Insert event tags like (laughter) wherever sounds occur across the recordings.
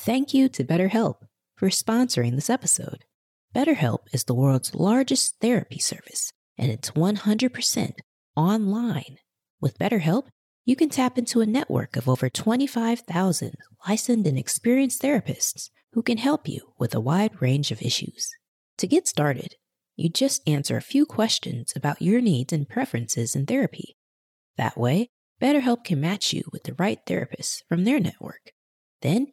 Thank you to BetterHelp for sponsoring this episode. BetterHelp is the world's largest therapy service, and it's 100% online. With BetterHelp, you can tap into a network of over 25,000 licensed and experienced therapists who can help you with a wide range of issues. To get started, you just answer a few questions about your needs and preferences in therapy. That way, BetterHelp can match you with the right therapist from their network. Then,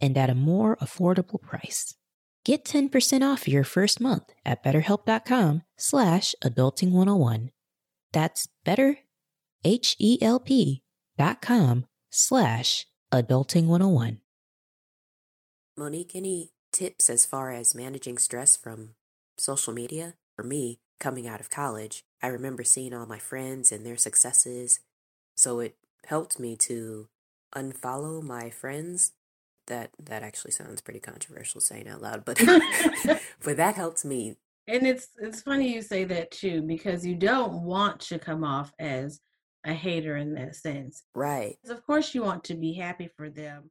and at a more affordable price. Get 10% off your first month at betterhelp.com slash adulting101. That's better, H-E-L-P dot com slash adulting101. Monique, any tips as far as managing stress from social media? For me, coming out of college, I remember seeing all my friends and their successes. So it helped me to unfollow my friends. That that actually sounds pretty controversial saying out loud, but (laughs) (laughs) but that helps me. And it's it's funny you say that too because you don't want to come off as a hater in that sense. Right. Of course you want to be happy for them.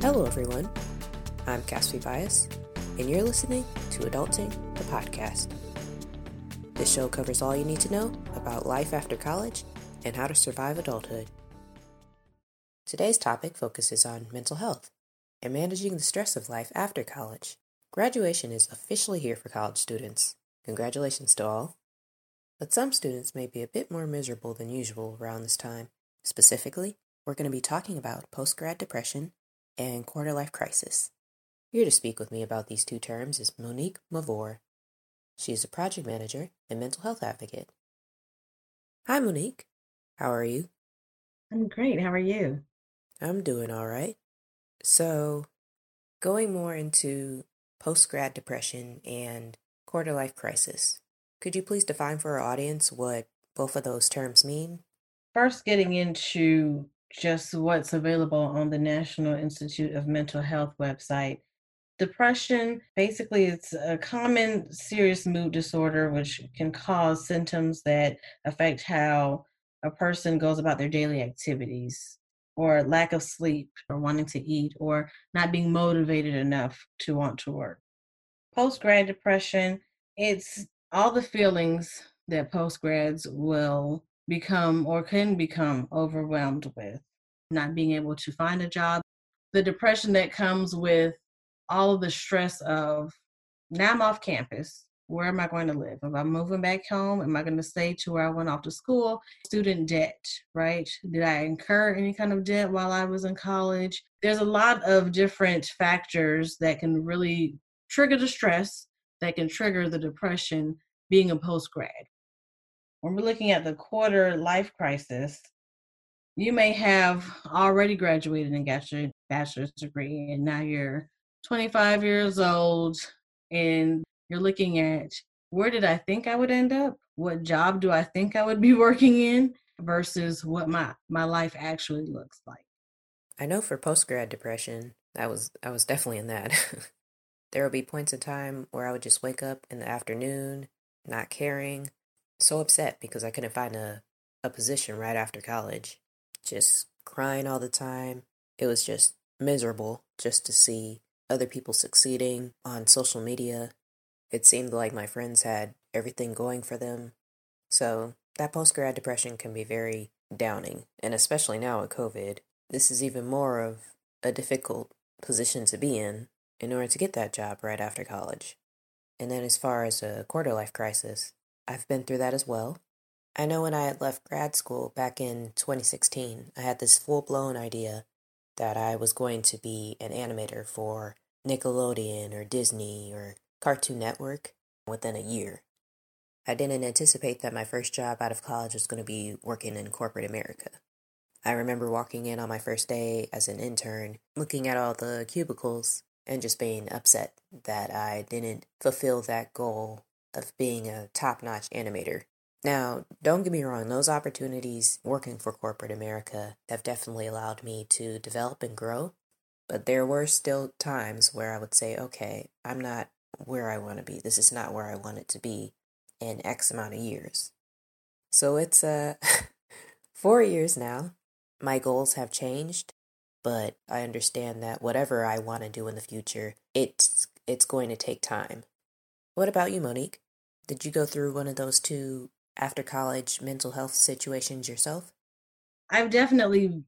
Hello, everyone. I'm Cassie Bias, and you're listening to Adulting, the podcast. This show covers all you need to know about life after college and how to survive adulthood. Today's topic focuses on mental health and managing the stress of life after college. Graduation is officially here for college students. Congratulations to all. But some students may be a bit more miserable than usual around this time. Specifically, we're going to be talking about post-grad depression and quarter life crisis. Here to speak with me about these two terms is Monique Mavor. She is a project manager and mental health advocate. Hi, Monique. How are you? I'm great. How are you? I'm doing all right. So, going more into post grad depression and quarter life crisis, could you please define for our audience what both of those terms mean? First, getting into just what's available on the National Institute of Mental Health website. Depression, basically, it's a common serious mood disorder which can cause symptoms that affect how a person goes about their daily activities, or lack of sleep, or wanting to eat, or not being motivated enough to want to work. Post grad depression, it's all the feelings that post grads will become or can become overwhelmed with not being able to find a job, the depression that comes with all of the stress of now I'm off campus. Where am I going to live? Am I'm moving back home, am I going to stay to where I went off to school? Student debt, right? Did I incur any kind of debt while I was in college? There's a lot of different factors that can really trigger the stress, that can trigger the depression being a post grad when we're looking at the quarter life crisis, you may have already graduated and got your bachelor's degree, and now you're 25 years old and you're looking at where did I think I would end up? What job do I think I would be (laughs) working in versus what my, my life actually looks like? I know for post grad depression, I was I was definitely in that. (laughs) there would be points in time where I would just wake up in the afternoon, not caring, so upset because I couldn't find a, a position right after college. Just crying all the time. It was just miserable just to see other people succeeding on social media. It seemed like my friends had everything going for them. So that post grad depression can be very downing. And especially now with COVID, this is even more of a difficult position to be in in order to get that job right after college. And then as far as a quarter life crisis, I've been through that as well. I know when I had left grad school back in 2016, I had this full blown idea that I was going to be an animator for Nickelodeon or Disney or Cartoon Network within a year. I didn't anticipate that my first job out of college was going to be working in corporate America. I remember walking in on my first day as an intern, looking at all the cubicles, and just being upset that I didn't fulfill that goal of being a top notch animator. Now, don't get me wrong, those opportunities working for corporate America have definitely allowed me to develop and grow, but there were still times where I would say, okay, I'm not where I want to be. This is not where I want it to be in X amount of years. So it's uh, (laughs) four years now. My goals have changed, but I understand that whatever I want to do in the future, it's it's going to take time. What about you, Monique? Did you go through one of those two after college mental health situations yourself? I've definitely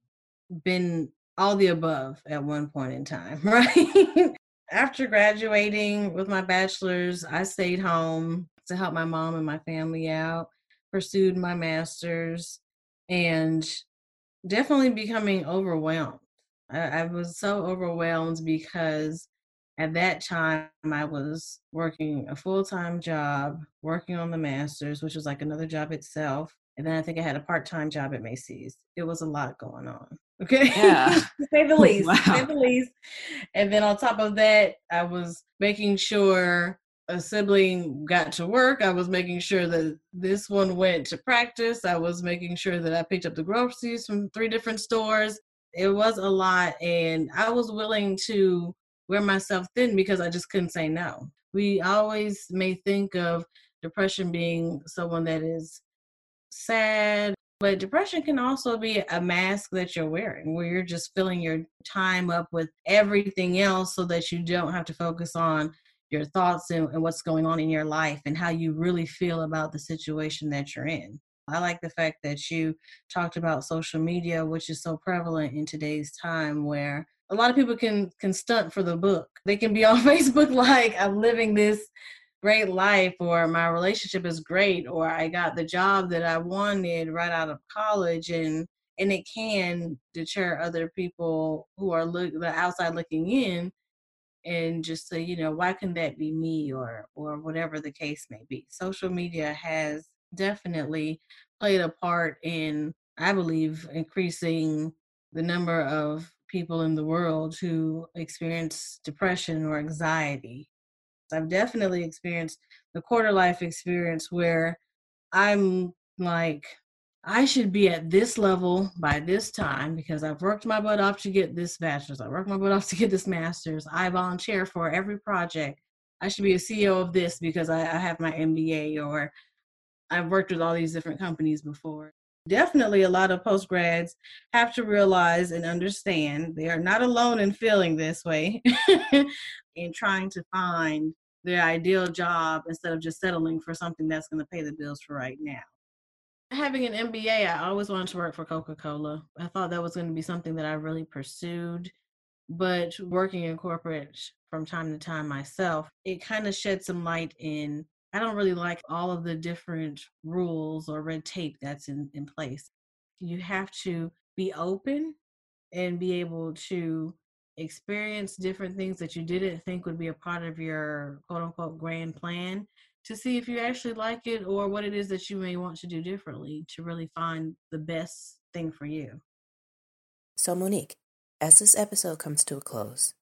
been all the above at one point in time, (laughs) right? after graduating with my bachelor's, I stayed home to help my mom and my family out, pursued my master's, and definitely becoming overwhelmed. I, I was so overwhelmed because at that time I was working a full time job, working on the master's, which was like another job itself. And then I think I had a part time job at Macy's. It was a lot going on. Okay. Yeah. (laughs) to say the (laughs) least. wow. say the least. And then on top of that, I was making sure a sibling got to work. I was making sure that this one went to practice. I was making sure that I picked up the groceries from three different stores. It was a lot. And I was willing to wear myself thin because I just couldn't say no. We always may think of depression being someone that is sad, but depression can also be a mask that you're wearing where you're just filling your time up with everything else so that you don't have to focus on your thoughts and, and, what's going on in your life and how you really feel about the situation that you're in. I like the fact that you talked about social media, which is so prevalent in today's time where a lot of people can can stunt for the book. They can be on (laughs) Facebook like I'm living this great life or my relationship is great or I got the job that I wanted right out of college and and it can deter other people who are look the outside looking in and just say you know why can that be me or or whatever the case may be social media has definitely played a part in i believe increasing the number of people in the world who experience depression or anxiety I've definitely experienced the quarter life experience where I'm like, I should be at this level by this time because I've worked my butt off to get this bachelor's. I worked my butt off to get this master's. I volunteer for every project. I should be a CEO of this because I, I have my MBA or I've worked with all these different companies before. Definitely, a lot of post grads have to realize and understand they are not alone in feeling this way (laughs) in trying to find their ideal job instead of just settling for something that's going to pay the bills for right now. Having an MBA, I always wanted to work for Coca Cola. I thought that was going to be something that I really pursued. But working in corporate from time to time myself, it kind of shed some light in. I don't really like all of the different rules or red tape that's in, in place. You have to be open and be able to experience different things that you didn't think would be a part of your quote unquote grand plan to see if you actually like it or what it is that you may want to do differently to really find the best thing for you. So, Monique, as this episode comes to a close,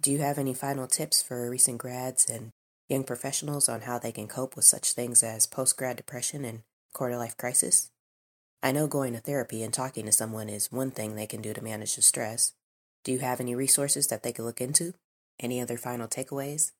do you have any final tips for recent grads and young professionals on how they can cope with such things as post grad depression and quarter life crisis? I know going to therapy and talking to someone is one thing they can do to manage the stress, do you have any resources that they could look into? Any other final takeaways?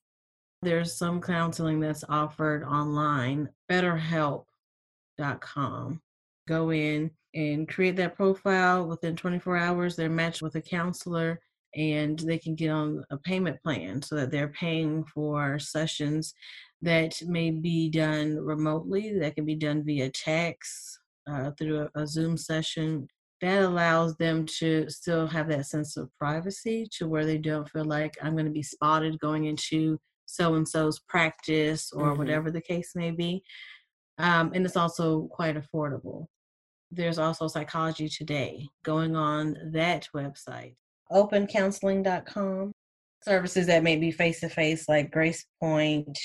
There's some counseling that's offered online, betterhelp.com. Go in and create that profile within 24 hours. They're matched with a counselor and they can get on a payment plan so that they're paying for sessions that may be done remotely, that can be done via text, uh, through a, a Zoom session that allows them to still have that sense of privacy to where they don't feel like I'm going to be spotted going into so and so's practice or mm-hmm. whatever the case may be. Um, and it's also quite affordable. There's also Psychology Today going on that website, opencounseling.com. services that may be face to face, like Grace Point,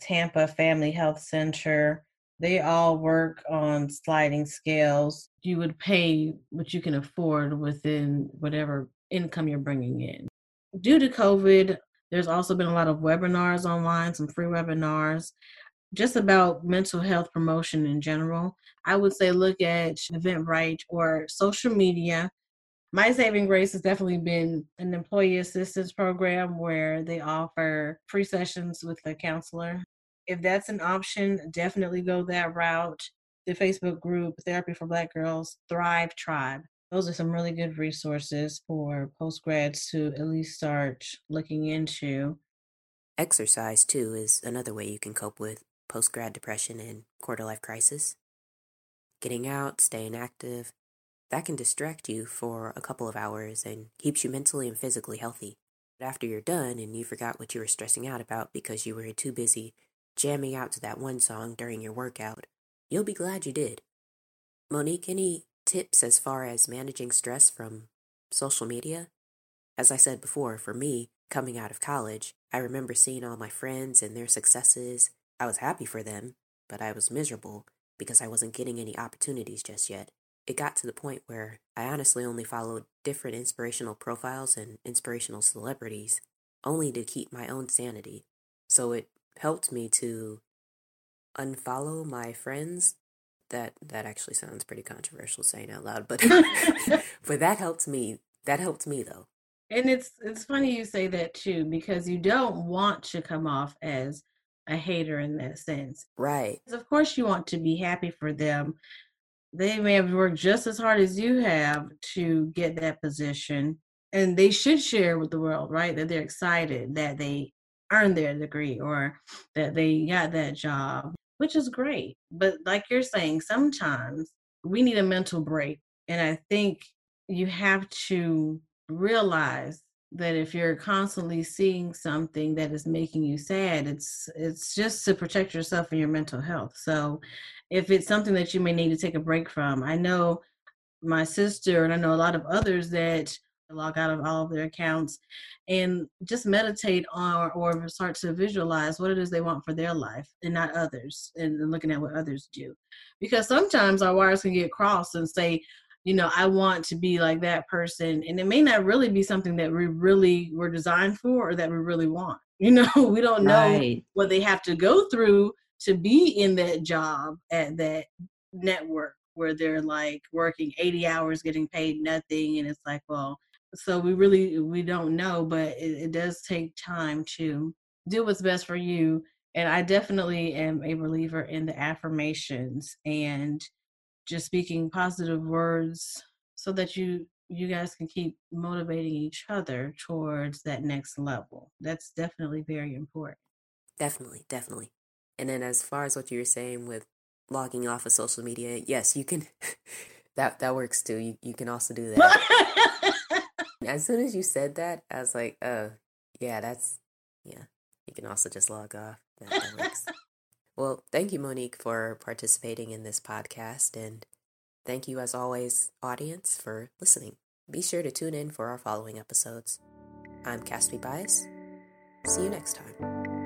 Tampa Family Health Center. They all work on sliding scales. You would pay what you can afford within whatever income you're bringing in. Due to COVID, there's also been a lot of webinars online, some free webinars, just about mental health promotion in general. I would say look at Eventbrite or social media. My Saving Grace has definitely been an employee assistance program where they offer free sessions with a counselor. If that's an option, definitely go that route. The Facebook group, Therapy for Black Girls, Thrive Tribe. Those are some really good resources for postgrads to at least start looking into. Exercise, too, is another way you can cope with post grad depression and quarter life crisis. Getting out, staying active, that can distract you for a couple of hours and keeps you mentally and physically healthy. But after you're done and you forgot what you were stressing out about because you were too busy jamming out to that one song during your workout, you'll be glad you did. Monique, any tips as far as managing stress from social media? As I said before, for me, coming out of college, I remember seeing all my friends and their successes. I was happy for them, but I was miserable because I wasn't getting any opportunities just yet. It got to the point where I honestly only followed different inspirational profiles and inspirational celebrities, only to keep my own sanity. So it helped me to unfollow my friends that that actually sounds pretty controversial saying out loud, but (laughs) (laughs) but that helped me. That helped me though. And it's it's funny you say that too because you don't want to come off as a hater in that sense. Right. Of course you want to be happy for them. They may have worked just as hard as you have to get that position and they should share with the world, right? That they're excited that they earned their degree or that they got that job which is great. But like you're saying, sometimes we need a mental break. And I think you have to realize that if you're constantly seeing something that is making you sad it's it's just to protect yourself and your mental health. So if it's something that you may need to take a break from i know my sister and i know a lot of others that log out of all of their accounts and just meditate on or start to visualize what it is they want for their life and not others and looking at what others do. Because sometimes our wires can get crossed and say you know i want to be like that person and it may not really be something that we really were designed for or that we really want (laughs) you know we don't know right. what they have to go through to be in that job at that network where they're like working 80 hours getting paid nothing and it's like well so we really we don't know but it, it does take time to do what's best for you and i definitely am a believer in the affirmations and just speaking positive words so that you you guys can keep motivating each other towards that next level. That's definitely very important. Definitely definitely. And then as far as what you were saying with logging off of social media yes you can (laughs) that that works too. You, you can also do that. (laughs) As soon as you said that, I was like, oh, yeah, that's, yeah, you can also just log off. That, that works. Well, thank you, Monique, for participating in this podcast. And thank you, as always, audience, for listening. Be sure to tune in for our following episodes. I'm Caspi Bias. See you next time.